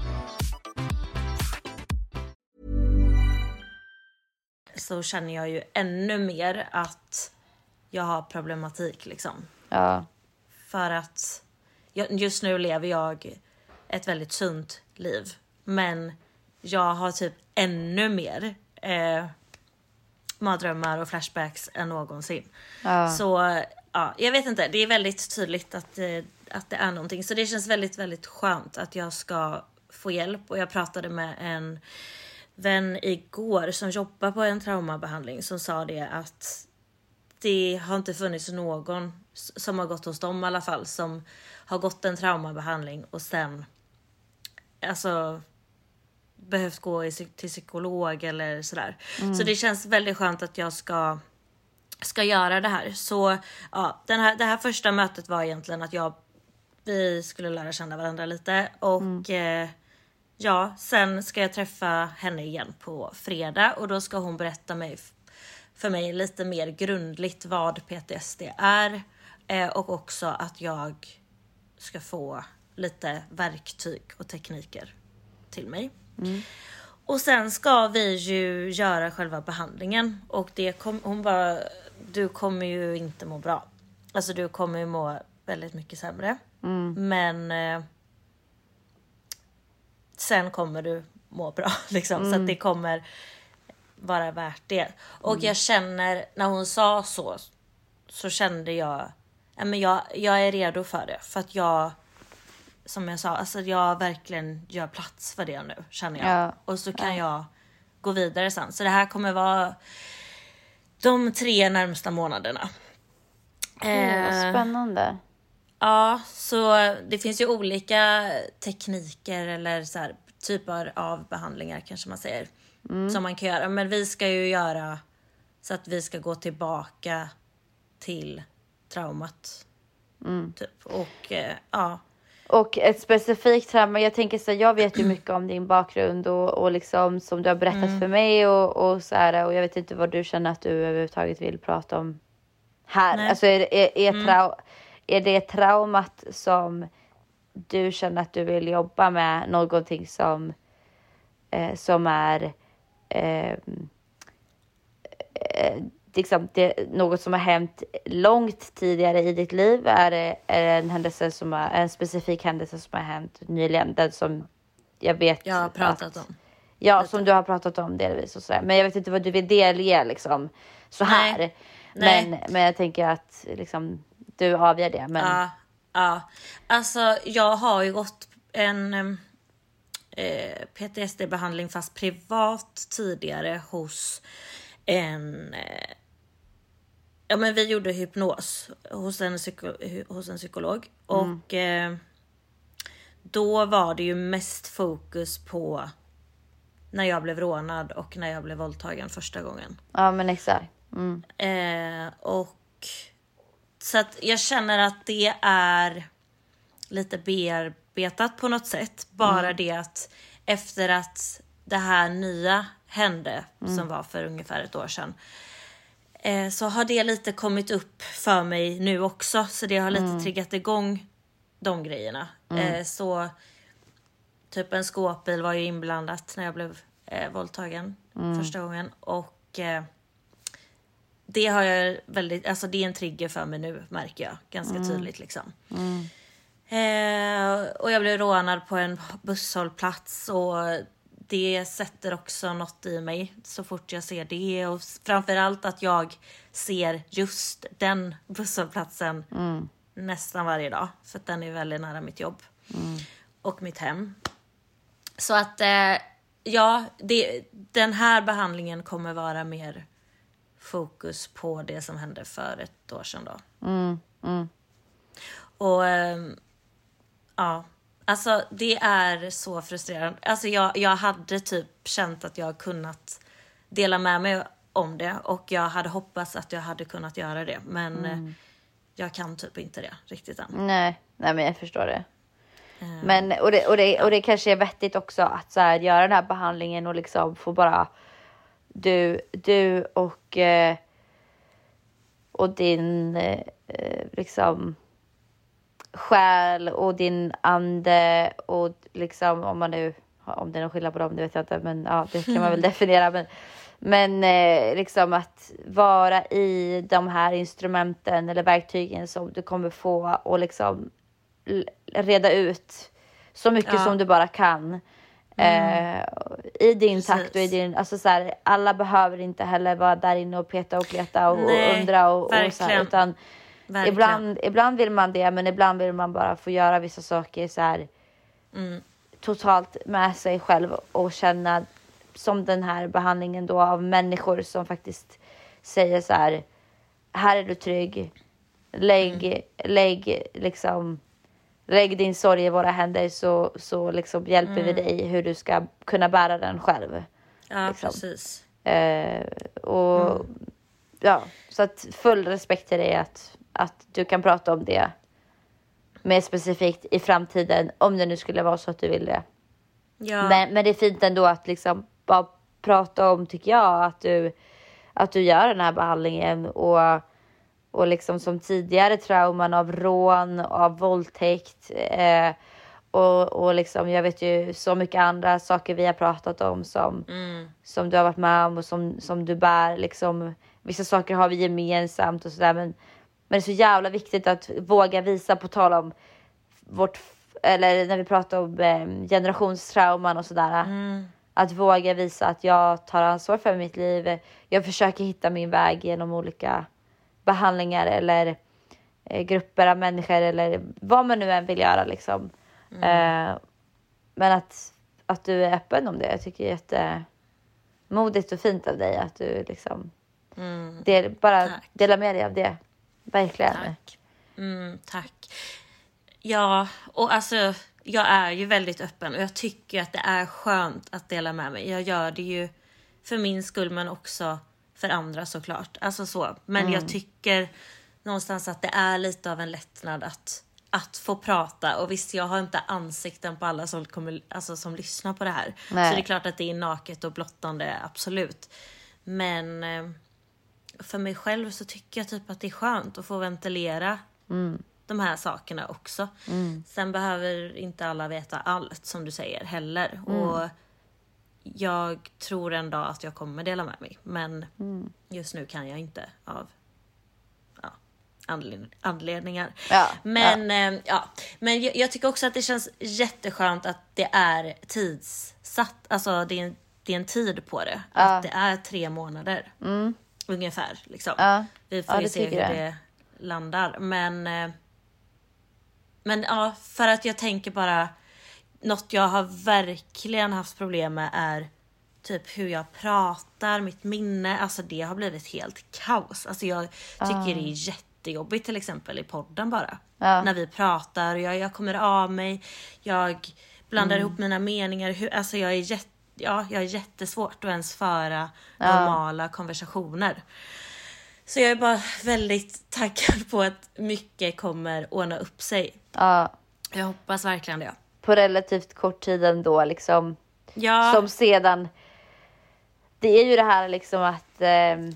Speaker 2: Så känner jag ju ännu mer att jag har problematik liksom.
Speaker 1: Ja,
Speaker 2: För att just nu lever jag ett väldigt sunt liv. Men jag har typ ännu mer eh, mardrömmar och flashbacks än någonsin.
Speaker 1: Ja.
Speaker 2: Så ja, jag vet inte, det är väldigt tydligt att, eh, att det är någonting. Så det känns väldigt, väldigt skönt att jag ska få hjälp. Och jag pratade med en vän igår som jobbar på en traumabehandling som sa det att det har inte funnits någon som har gått hos dem i alla fall som har gått en traumabehandling och sen alltså behövt gå i, till psykolog eller sådär. Så det känns väldigt skönt att jag ska ska göra det här. Så ja, den här, det här första mötet var egentligen att jag, vi skulle lära känna varandra lite och eh, ja, sen ska jag träffa henne igen på fredag och då ska hon berätta mig, för mig lite mer grundligt vad PTSD är eh, och också att jag ska få lite verktyg och tekniker till mig. Och sen ska vi ju göra själva behandlingen och det kom, hon bara, du kommer ju inte må bra. Alltså du kommer ju må väldigt mycket sämre. Men eh, sen kommer du må bra [laughs] liksom. Så att det kommer vara värt det. Och jag känner, när hon sa så, så kände jag, ja, men jag, jag är redo för det. För att jag, som jag sa, alltså jag verkligen gör plats för det nu känner jag.
Speaker 1: Ja.
Speaker 2: Och så kan jag gå vidare sen. Så det här kommer vara de tre närmsta månaderna.
Speaker 1: Vad
Speaker 2: Eh,
Speaker 1: spännande.
Speaker 2: Ja, så det finns ju olika tekniker eller så här, typer av behandlingar kanske man säger. Som man kan göra. Men vi ska ju göra så att vi ska gå tillbaka till traumat. Typ. Och eh, ja.
Speaker 1: Och ett specifikt trauma, jag tänker så här, jag vet ju mycket om din bakgrund och, och liksom som du har berättat
Speaker 2: Mm.
Speaker 1: för mig och, och så här och jag vet inte vad du känner att du överhuvudtaget vill prata om här.
Speaker 2: Nej. Mm.
Speaker 1: Alltså är, är, är, trau- är det traumat som du känner att du vill jobba med någonting som, eh, som är eh, eh, liksom det, något som har hänt långt tidigare i ditt liv? Är det, är det en händelse som har, en specifik händelse som har hänt nyligen? Den som jag vet
Speaker 2: Jag har pratat
Speaker 1: att,
Speaker 2: om.
Speaker 1: Ja, som du har pratat om delvis och sådär. Men jag vet inte vad du vill delge liksom så här.
Speaker 2: Nej.
Speaker 1: Men,
Speaker 2: Nej.
Speaker 1: men jag tänker att liksom du avgör det. Men
Speaker 2: Ja, ja. Alltså jag har ju gått en eh, PTSD-behandling fast privat tidigare hos en eh, Ja men vi gjorde hypnos hos en, psyko- hos en psykolog och eh, då var det ju mest fokus på när jag blev rånad och när jag blev våldtagen första gången.
Speaker 1: ja, men exakt. Mm.
Speaker 2: Eh, och så att jag känner att det är lite bearbetat på något sätt. Bara det att efter att det här nya hände, som var för ungefär ett år sedan, eh, så har det lite kommit upp för mig nu också. Så det har lite triggat igång de grejerna. Eh, så typ en skåpbil var ju inblandat när jag blev eh, våldtagen första gången. Och eh, det har jag väldigt, alltså det är en trigger för mig nu märker jag ganska tydligt liksom. Eh, och jag blev rånad på en busshållplats och det sätter också något i mig så fort jag ser det. Och framförallt att jag ser just den busshållplatsen nästan varje dag för att den är väldigt nära mitt jobb och mitt hem. Så att eh, ja, det, den här behandlingen kommer vara mer fokus på det som hände för ett år sedan då. Och ehm, ja, alltså det är så frustrerande. Alltså jag, jag hade typ känt att jag kunnat dela med mig om det och jag hade hoppats att jag hade kunnat göra det. Men eh, jag kan typ inte det riktigt än.
Speaker 1: Nej, nej men jag förstår det. Men, och, det, och, det, och det kanske är vettigt också att så här, göra den här behandlingen och liksom få bara du, du och, eh, och din eh, liksom själ och din ande och liksom om man nu om det är någon skillnad på dem, det vet jag inte, men ja, det kan man väl [laughs] definiera. Men, men eh, liksom att vara i de här instrumenten eller verktygen som du kommer få och liksom reda ut så mycket
Speaker 2: Ja.
Speaker 1: som du bara kan. Eh, I din takt och i
Speaker 2: Precis.
Speaker 1: din, alltså så här, alla behöver inte heller vara där inne och peta och kleta och, och undra och, och så här,
Speaker 2: verkligen.
Speaker 1: utan
Speaker 2: Verkligen.
Speaker 1: ibland, ibland vill man det men ibland vill man bara få göra vissa saker så här
Speaker 2: Mm.
Speaker 1: totalt med sig själv och känna som den här behandlingen då av människor som faktiskt säger så här här är du trygg lägg,
Speaker 2: Mm.
Speaker 1: lägg liksom lägg din sorg i våra händer så, så liksom hjälper
Speaker 2: Mm.
Speaker 1: vi dig hur du ska kunna bära den själv.
Speaker 2: Ja,
Speaker 1: liksom.
Speaker 2: precis.
Speaker 1: Eh, och
Speaker 2: Mm.
Speaker 1: ja, så att full respekt till dig att, att du kan prata om det mer specifikt i framtiden om det nu skulle vara så att du vill det.
Speaker 2: Ja.
Speaker 1: Men, men det är fint ändå att liksom bara prata om, tycker jag, att du, att du gör den här behandlingen och, och liksom som tidigare trauman av rån, av våldtäkt eh, och, och liksom, jag vet ju så mycket andra saker vi har pratat om som, som du har varit med om och som, som du bär. Liksom, vissa saker har vi gemensamt och sådär men, men det är så jävla viktigt att våga visa på tal om vårt, eller när vi pratar om eh, generationstrauman och sådär. Att våga visa att jag tar ansvar för mitt liv. Jag försöker hitta min väg genom olika behandlingar eller eh, grupper av människor eller vad man nu än vill göra liksom. Eh, men att, att du är öppen om det. Jag tycker det är jättemodigt och fint av dig att du liksom del, bara
Speaker 2: Tack.
Speaker 1: delar med dig av det. Verkligen.
Speaker 2: Tack. Mm, tack. Ja, och alltså jag är ju väldigt öppen och jag tycker att det är skönt att dela med mig. Jag gör det ju för min skull men också för andra såklart. Alltså så. Men jag tycker någonstans att det är lite av en lättnad att, att få prata. Och visst, jag har inte ansikten på alla som, kommer, alltså, som lyssnar på det här.
Speaker 1: Nej.
Speaker 2: Så det är klart att det är naket och blottande, absolut. Men eh, för mig själv så tycker jag typ att det är skönt att få ventilera de här sakerna också. Sen behöver inte alla veta allt som du säger heller. Och jag tror en dag att jag kommer dela med mig. Men just nu kan jag inte av ja, anled- anledningar.
Speaker 1: Ja,
Speaker 2: men ja. ja. Men jag, jag tycker också att det känns jätteskönt att det är tidssatt. Alltså det är en, det är en tid på det. Att det är tre månader. Ungefär. Liksom. Vi får ju se hur det landar. Men, eh, men ja, för att jag tänker bara något jag har verkligen haft problem med är typ hur jag pratar, mitt minne. Alltså det har blivit helt kaos. Alltså jag tycker det är jättejobbigt till exempel i podden bara.
Speaker 1: Ja.
Speaker 2: När vi pratar, jag, jag kommer av mig, jag blandar
Speaker 1: Mm.
Speaker 2: ihop mina meningar. Hur, alltså jag är jätte Ja, jag är jättesvårt att ens föra normala konversationer. Så jag är bara väldigt taggad på att mycket kommer ordna upp sig.
Speaker 1: Ja,
Speaker 2: Jag hoppas verkligen det.
Speaker 1: På relativt kort tid ändå liksom.
Speaker 2: Ja,
Speaker 1: Som sedan, det är ju det här liksom att ehm,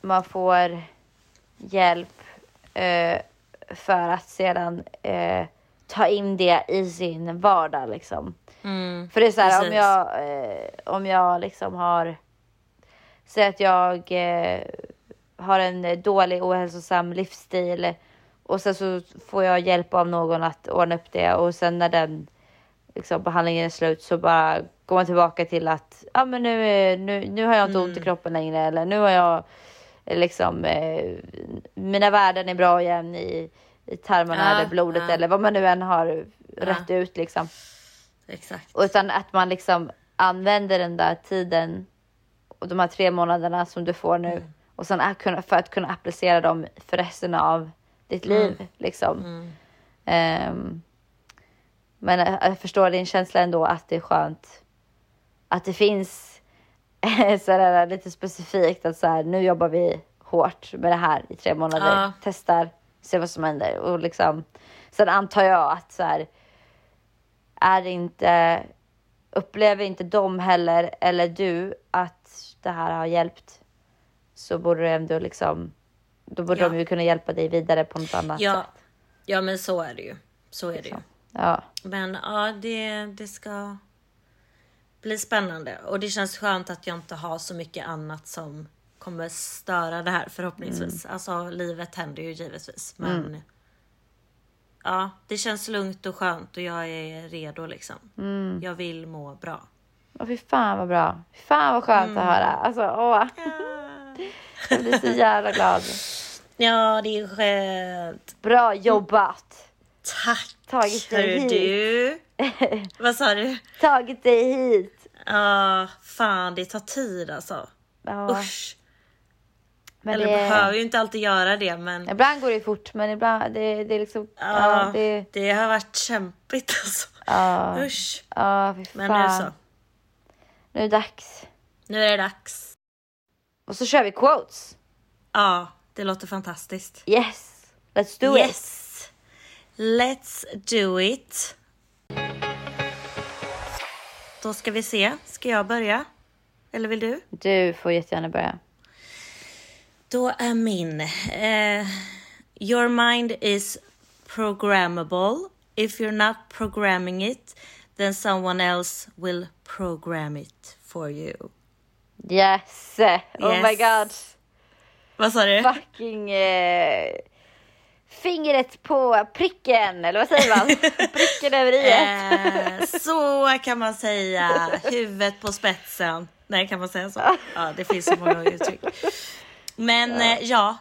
Speaker 1: man får hjälp eh, för att sedan eh, ta in det i sin vardag liksom. för det är så här om jag, eh, om jag liksom har, säg att jag eh, har en eh, dålig ohälsosam livsstil och sen så får jag hjälp av någon att ordna upp det och sen när den liksom, behandlingen är slut så bara går man tillbaka till att ja, men nu, nu, nu har jag inte ont i kroppen längre eller nu har jag liksom eh, mina värden är bra igen i, i tarmarna
Speaker 2: Ja,
Speaker 1: eller blodet
Speaker 2: ja.
Speaker 1: eller vad man nu än har rätt ut liksom.
Speaker 2: exakt.
Speaker 1: Utan att man liksom använder den där tiden och de här tre månaderna som du får nu och sen att kunna, för att kunna applicera dem för resten av ditt liv. Liksom. Ehm, men jag, jag förstår din känsla ändå att det är skönt att det finns [laughs] så här, lite specifikt att så här, nu jobbar vi hårt med det här i tre månader,
Speaker 2: Ja.
Speaker 1: testar, ser vad som händer och liksom sen antar jag att så här är det inte, upplever inte de heller eller du att det här har hjälpt så borde det ändå liksom, då borde
Speaker 2: Ja.
Speaker 1: de ju kunna hjälpa dig vidare på något annat
Speaker 2: Ja,
Speaker 1: sätt.
Speaker 2: ja men så är det ju. Så är det ju.
Speaker 1: Ja,
Speaker 2: Men ja, det, det ska bli spännande. Och det känns skönt att jag inte har så mycket annat som kommer störa det här förhoppningsvis. Alltså livet händer ju givetvis. Men ja, det känns lugnt och skönt och jag är redo liksom.
Speaker 1: Mm.
Speaker 2: Jag vill må bra.
Speaker 1: Åh, fy fan vad bra. Fy fan vad skönt
Speaker 2: Mm.
Speaker 1: att höra. Alltså, åh. [laughs] Jag blir så jävla glad.
Speaker 2: Ja, det är skönt.
Speaker 1: Bra jobbat.
Speaker 2: Tack!
Speaker 1: Tagit dig hit.
Speaker 2: du. [laughs] Vad sa du?
Speaker 1: Tagit dig hit.
Speaker 2: Ja, fan det tar tid alltså.
Speaker 1: Ja,
Speaker 2: Usch.
Speaker 1: men
Speaker 2: Eller
Speaker 1: det,
Speaker 2: behöver ju inte alltid göra det men
Speaker 1: Ibland går det fort, men ibland det, det är liksom...
Speaker 2: ja,
Speaker 1: Ja, det,
Speaker 2: det har varit kämpigt alltså.
Speaker 1: ja,
Speaker 2: Usch.
Speaker 1: ja fy
Speaker 2: Men
Speaker 1: fan.
Speaker 2: nu så.
Speaker 1: Nu är det dags.
Speaker 2: Nu är det dags.
Speaker 1: Och så kör vi quotes.
Speaker 2: Ja, det låter fantastiskt.
Speaker 1: Yes, let's do it.
Speaker 2: yes. Let's do it. Då ska vi se. Ska jag börja? Eller vill du?
Speaker 1: Du får jättegärna börja.
Speaker 2: Då är min. Eh, your mind is programmable. If you're not programming it, then someone else will program it for you.
Speaker 1: Yes! Oh my
Speaker 2: Yes.
Speaker 1: god.
Speaker 2: Vad sa du?
Speaker 1: Fucking... Eh, fingret på pricken, eller vad säger man? [laughs] pricken över i.
Speaker 2: Eh, så kan man säga. Huvudet på spetsen. Nej, kan man säga så? Ja, det finns så många uttryck. Men ja, eh, ja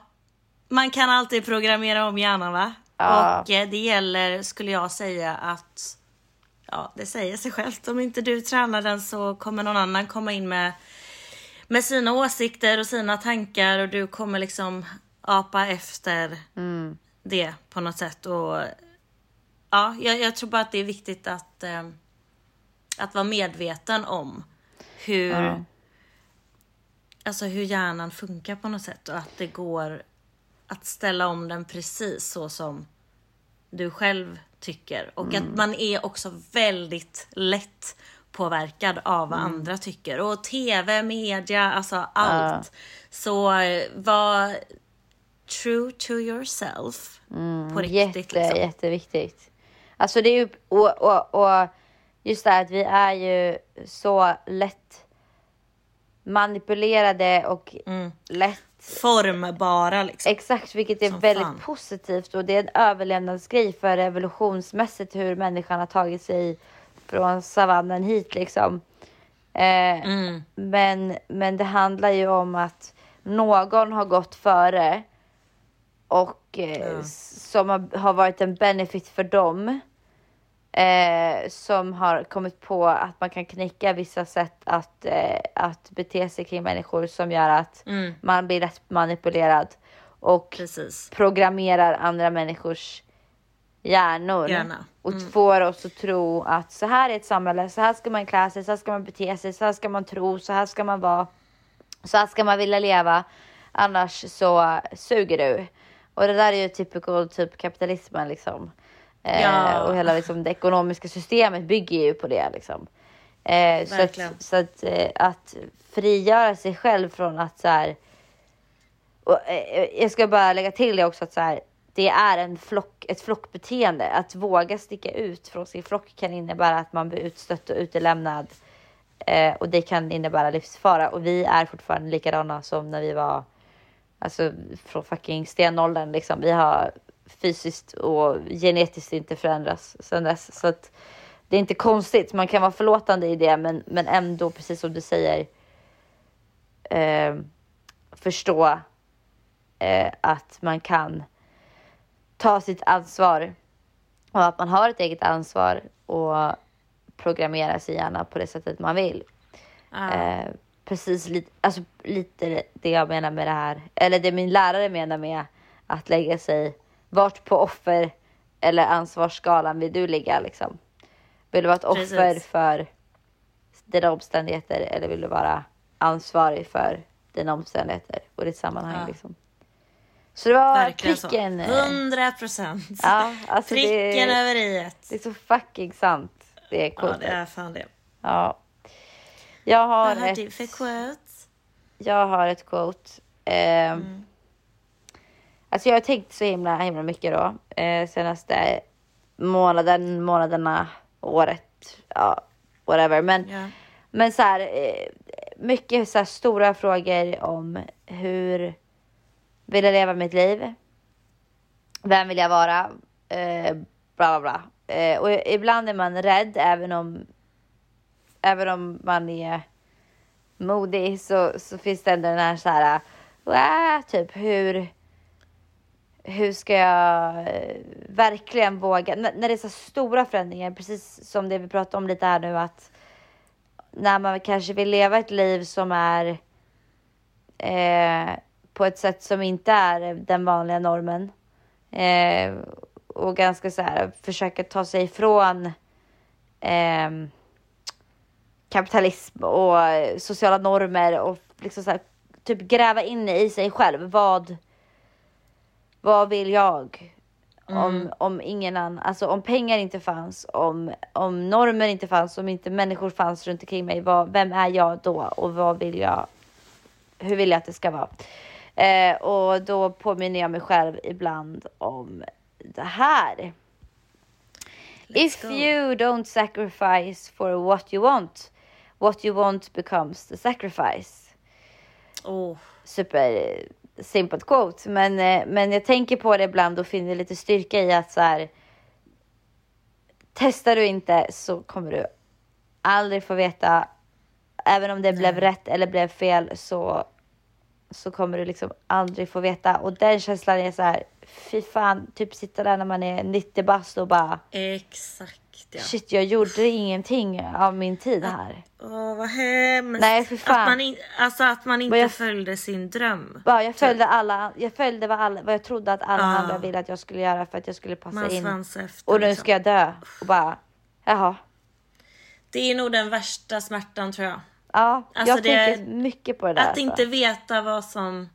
Speaker 2: man kan alltid programmera om hjärnan va?
Speaker 1: Ja.
Speaker 2: Och eh, det gäller, skulle jag säga, att ja, det säger sig självt. Om inte du tränar den så kommer någon annan komma in med, med sina åsikter och sina tankar och du kommer liksom apa efter det på något sätt. Och ja, jag, jag tror bara att det är viktigt att, eh, att vara medveten om hur,
Speaker 1: Ja.
Speaker 2: alltså hur hjärnan funkar på något sätt och att det går att ställa om den precis så som du själv tycker. Och att man är också väldigt lätt påverkad av vad andra tycker. Och tv, media, alltså allt. Så eh, var true to yourself. på riktigt
Speaker 1: Jätte,
Speaker 2: liksom.
Speaker 1: jätteviktigt. Alltså det är ju, och, och, och just det här att vi är ju så lätt manipulerade och
Speaker 2: Mm.
Speaker 1: lätt
Speaker 2: Formbara liksom.
Speaker 1: Exakt, vilket är
Speaker 2: Som
Speaker 1: väldigt
Speaker 2: fan.
Speaker 1: positivt och det är en överlevnadsgrej för evolutionsmässigt hur människan har tagit sig från savannen hit liksom. Eh,
Speaker 2: Mm.
Speaker 1: men, men det handlar ju om att någon har gått före och eh, s- som har, har varit en benefit för dem. Eh, som har kommit på att man kan knäcka vissa sätt att, eh, att bete sig kring människor som gör att
Speaker 2: Mm.
Speaker 1: man blir lätt manipulerad och
Speaker 2: Precis.
Speaker 1: programmerar andra människors hjärnor.
Speaker 2: Hjärna.
Speaker 1: Och får oss att tro att så här är ett samhälle, så här ska man klä sig, så här ska man bete sig, så här ska man tro, så här ska man vara. Så här ska man vilja leva. Annars så suger du. Och det där är ju typical typ kapitalismen liksom. Eh,
Speaker 2: Ja.
Speaker 1: och hela liksom, det ekonomiska systemet bygger ju på det liksom. Eh, så att, så att, eh, att frigöra sig själv från att så här. Och, eh, jag ska bara lägga till det också att så här, det är en flock, ett flockbeteende. Att våga sticka ut från sin flock kan innebära att man blir utstött och utelämnad. Eh, och det kan innebära livsfara. Och vi är fortfarande likadana som när vi var alltså, från fucking stenåldern. Liksom. Vi har fysiskt och genetiskt inte förändrats sedan dess. Så att det är inte konstigt. Man kan vara förlåtande i det, men, men ändå, precis som du säger, eh, förstå eh, att man kan ta sitt ansvar och att man har ett eget ansvar och programmera sig gärna på det sättet man vill. Eh, precis lite, alltså, lite det jag menar med det här, eller det min lärare menar med att lägga sig, vart på offer eller ansvarsskalan vill du ligga liksom? Vill du vara ett offer
Speaker 2: Precis.
Speaker 1: för dina omständigheter eller vill du vara ansvarig för dina omständigheter och ditt sammanhang
Speaker 2: Ja.
Speaker 1: liksom? Så det var
Speaker 2: Verkligen
Speaker 1: pricken.
Speaker 2: 100 procent.
Speaker 1: Ja, alltså
Speaker 2: Pricken
Speaker 1: det,
Speaker 2: över i
Speaker 1: det är så fucking sant. Det är
Speaker 2: Ja,
Speaker 1: coolt.
Speaker 2: det är fan det.
Speaker 1: Ja. Jag har,
Speaker 2: Vad har
Speaker 1: ett,
Speaker 2: du för quote?
Speaker 1: jag har ett quote. Eh,
Speaker 2: Mm.
Speaker 1: Alltså jag har tänkt så himla, himla mycket då. Eh, senaste månaden, månaderna, året, ja, whatever. Men,
Speaker 2: Ja.
Speaker 1: men så här, eh, mycket så här stora frågor om hur vill jag leva mitt liv? Vem vill jag vara? Eh, bla bla bla. Eh, och ibland är man rädd även om, även om man är modig så, så finns det ändå den här så här, äh, typ hur, hur ska jag eh, verkligen våga, N- när det är så stora förändringar, precis som det vi pratade om lite här nu att när man kanske vill leva ett liv som är eh, på ett sätt som inte är den vanliga normen. Eh, och ganska så här försöka ta sig ifrån ehm, kapitalism och eh, sociala normer och liksom så här, typ gräva in i sig själv. Vad, vad vill jag? Om, om ingen annan, alltså om pengar inte fanns, om, om normer inte fanns, om inte människor fanns runt omkring mig, vad, vem är jag då och vad vill jag, hur vill jag att det ska vara? Eh, och då påminner jag mig själv ibland om det här. If
Speaker 2: go.
Speaker 1: you don't sacrifice for what you want, what you want becomes the sacrifice
Speaker 2: Åh,
Speaker 1: super simple quote. Men, eh, men jag tänker på det ibland och finner lite styrka i att så här. Testar du inte så kommer du aldrig få veta. Även om det blev rätt eller blev fel så, så kommer du liksom aldrig få veta. Och den känslan är så här. Fy fan, typ sitta där när man är 90 bast och bara
Speaker 2: exakt ja.
Speaker 1: shit, jag gjorde ingenting av min tid här.
Speaker 2: Åh vad hemskt.
Speaker 1: Nej, för fan.
Speaker 2: Att man, in, alltså att man inte
Speaker 1: jag-
Speaker 2: följde sin dröm.
Speaker 1: Bara, jag följde alla, jag följde vad, alla, vad jag trodde att alla
Speaker 2: Ah.
Speaker 1: andra ville att jag skulle göra för att jag skulle passa
Speaker 2: Man
Speaker 1: in.
Speaker 2: efter.
Speaker 1: Och nu
Speaker 2: liksom.
Speaker 1: ska jag dö. Och bara, jaha.
Speaker 2: Det är nog den värsta smärtan tror jag.
Speaker 1: Ja,
Speaker 2: Alltså,
Speaker 1: jag
Speaker 2: det-
Speaker 1: tänker mycket på det där.
Speaker 2: Att
Speaker 1: alltså.
Speaker 2: inte veta vad som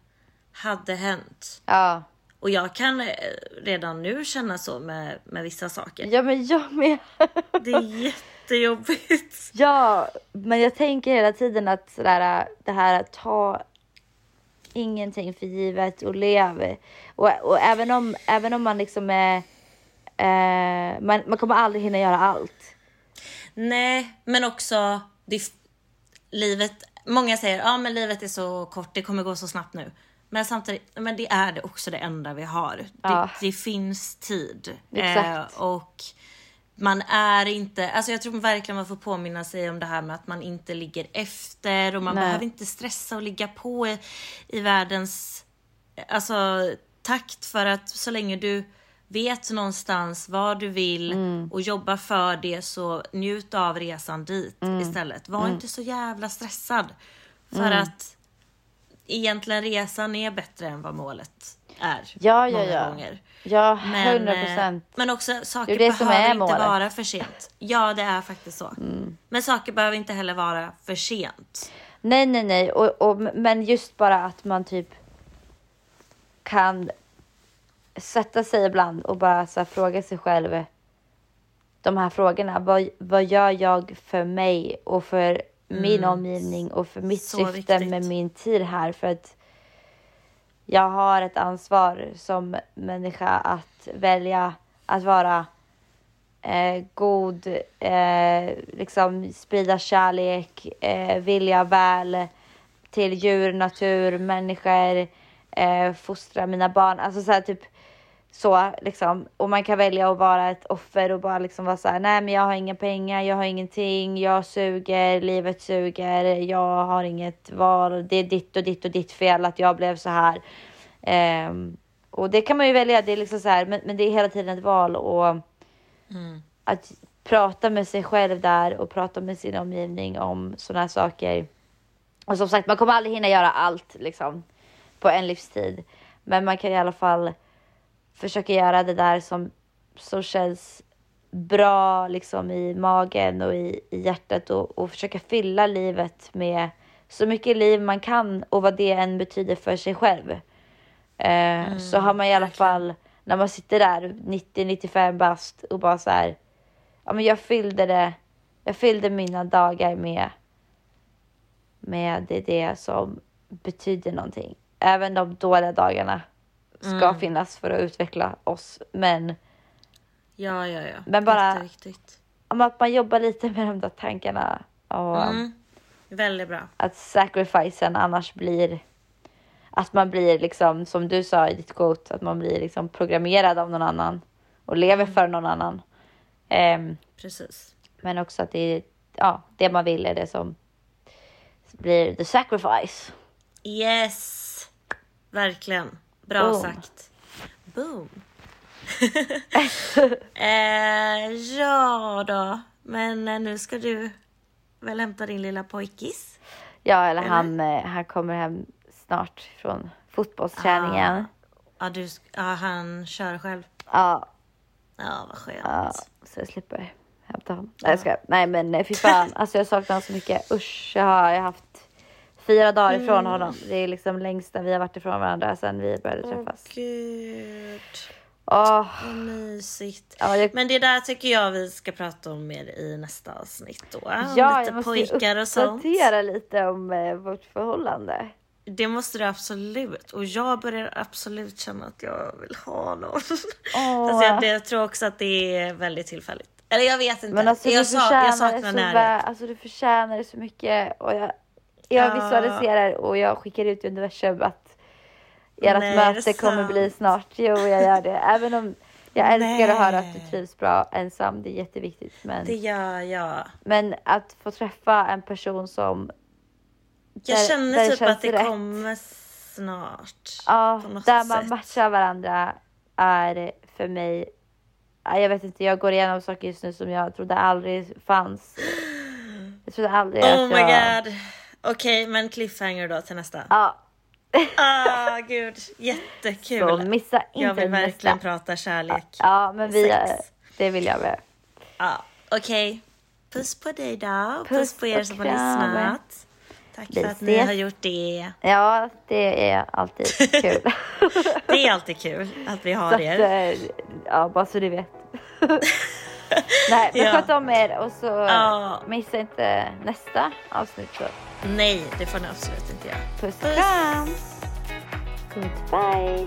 Speaker 2: hade hänt.
Speaker 1: Ja.
Speaker 2: Och jag kan eh, redan nu känna så med, med vissa saker.
Speaker 1: ja, men jag med. [laughs]
Speaker 2: Det är jättejobbigt.
Speaker 1: ja, men jag tänker hela tiden att sådär, det här att ta ingenting för givet och lev. Och, och även, om, även om man liksom är... Eh, man, man kommer aldrig hinna göra allt.
Speaker 2: Nej, men också det, livet. Många säger ja men livet är så kort, det kommer gå så snabbt nu. Men samtidigt, men det är det också det enda vi har.
Speaker 1: Ja.
Speaker 2: Det, det finns tid.
Speaker 1: Exakt.
Speaker 2: Eh, och man är inte, alltså jag tror verkligen man får påminna sig om det här med att man inte ligger efter och man
Speaker 1: Nej.
Speaker 2: behöver inte stressa och ligga på i, i världens alltså, takt för att så länge du vet någonstans vad du vill
Speaker 1: Mm.
Speaker 2: och jobbar för det så njut av resan dit
Speaker 1: Mm.
Speaker 2: istället. Var inte så jävla stressad. För att egentligen resan är bättre än vad målet är.
Speaker 1: Ja, ja,
Speaker 2: många
Speaker 1: ja.
Speaker 2: gånger.
Speaker 1: Ja,
Speaker 2: Men,
Speaker 1: 100
Speaker 2: eh,
Speaker 1: procent.
Speaker 2: men också saker
Speaker 1: som
Speaker 2: behöver inte
Speaker 1: målet. Mm.
Speaker 2: vara för sent. Ja, det är faktiskt så. Men saker behöver inte heller vara för sent.
Speaker 1: Nej, nej, nej. Och, och, men just bara att man typ kan sätta sig ibland och bara så här, fråga sig själv de här frågorna. Vad, vad gör jag för mig och för min omgivning och för mitt
Speaker 2: Så
Speaker 1: syfte
Speaker 2: viktigt.
Speaker 1: med min tid här? För att jag har ett ansvar som människa att välja att vara eh, god, eh, liksom sprida kärlek, eh, vilja väl till djur, natur, människor, eh, fostra mina barn. Alltså så här typ så liksom. Och man kan välja att vara ett offer och bara liksom vara så här, nej men jag har inga pengar, jag har ingenting, jag suger, livet suger, jag har inget val, det är ditt och ditt och ditt fel att jag blev så här. Ehm, och det kan man ju välja, det är liksom så här, men, men det är hela tiden ett val och att prata med sig själv där och prata med sin omgivning om sådana här saker. Och som sagt, man kommer aldrig hinna göra allt liksom på en livstid. Men man kan i alla fall försöka göra det där som, som känns bra liksom i magen och i, i hjärtat och, och försöka fylla livet med så mycket liv man kan och vad det än betyder för sig själv. Eh, så har man i alla fall, när man sitter där 90-95 bast och bara så här, ja men jag fyllde det, jag fyllde mina dagar med, med det, det som betyder någonting. Även de dåliga dagarna ska finnas för att utveckla oss. Men
Speaker 2: Ja, ja, ja.
Speaker 1: Men bara- om att man jobbar lite med de där tankarna och
Speaker 2: Mm. Väldigt bra.
Speaker 1: att sacrificen annars blir att man blir liksom som du sa i ditt quote att man blir liksom programmerad av någon annan och lever för någon annan. Ehm,
Speaker 2: Precis.
Speaker 1: men också att det är ja, det man vill är det som blir the sacrifice.
Speaker 2: Yes! Verkligen. Bra
Speaker 1: Boom.
Speaker 2: sagt. Boom. [laughs] eh, ja då. Men eh, nu ska du väl hämta din lilla pojkis?
Speaker 1: Ja, eller han, eh, han kommer hem snart från fotbollsträningen.
Speaker 2: Ja, du, sk- ja, han kör själv.
Speaker 1: Ja,
Speaker 2: Ja, vad skönt.
Speaker 1: ja, så jag slipper hämta honom. Nej, jag skojar. Nej, men eh, fy fan. Alltså jag saknar honom så mycket. Usch, jag har, jag har haft fyra dagar ifrån
Speaker 2: Mm.
Speaker 1: honom. Det är liksom längsta vi har varit ifrån varandra sedan vi började träffas.
Speaker 2: Gud,
Speaker 1: Åh,
Speaker 2: vad mysigt.
Speaker 1: Ja, jag-
Speaker 2: Men det där tycker jag vi ska prata om mer i nästa avsnitt då. Om
Speaker 1: ja,
Speaker 2: lite
Speaker 1: jag måste
Speaker 2: pojkar och sånt.
Speaker 1: lite om eh, vårt förhållande.
Speaker 2: Det måste du absolut. Och jag börjar absolut känna att jag vill ha någon.
Speaker 1: Åh.
Speaker 2: Fast jag, jag tror också att det är väldigt tillfälligt. Eller jag vet inte.
Speaker 1: Men alltså
Speaker 2: jag,
Speaker 1: du
Speaker 2: sa, jag saknar närhet.
Speaker 1: Alltså du förtjänar det så mycket. Och jag, jag
Speaker 2: Ja.
Speaker 1: visualiserar och jag skickar ut i universum att ert
Speaker 2: Nej,
Speaker 1: möte kommer bli snart. Jo, jag gör det. Även om jag älskar att höra att du
Speaker 2: Nej.
Speaker 1: trivs bra ensam. Det är jätteviktigt. Men,
Speaker 2: Det gör jag.
Speaker 1: men att få träffa en person som
Speaker 2: Jag
Speaker 1: Där-
Speaker 2: känner
Speaker 1: där
Speaker 2: typ att det
Speaker 1: rätt.
Speaker 2: kommer snart.
Speaker 1: Ja, där man
Speaker 2: sätt.
Speaker 1: matchar varandra är för mig... ja, Jag vet inte, jag går igenom saker just nu som jag trodde aldrig fanns. Jag trodde aldrig [gasps]
Speaker 2: Oh
Speaker 1: att
Speaker 2: my
Speaker 1: jag...
Speaker 2: god. Okej, men cliffhanger då till nästa.
Speaker 1: Ja,
Speaker 2: Ah, gud. Jättekul.
Speaker 1: så missa inte
Speaker 2: jag vill verkligen
Speaker 1: nästa.
Speaker 2: prata kärlek.
Speaker 1: Ja, men vi...
Speaker 2: Sex.
Speaker 1: Det vill jag med.
Speaker 2: Ja, okej. Puss på dig då. Puss,
Speaker 1: Puss
Speaker 2: på er som har lyssnat. Tack
Speaker 1: Vi
Speaker 2: för att ni
Speaker 1: ses.
Speaker 2: har gjort det.
Speaker 1: Ja, det är alltid kul. [laughs]
Speaker 2: Det är alltid kul att vi
Speaker 1: så
Speaker 2: har
Speaker 1: att,
Speaker 2: er.
Speaker 1: eh, ja, bara så du vet. [laughs] Nej, men
Speaker 2: Ja.
Speaker 1: sköt om er och så
Speaker 2: Ja.
Speaker 1: missa inte nästa avsnitt. Så.
Speaker 2: Nej, det får ni absolut inte göra.
Speaker 1: Puss och kram! Goodbye!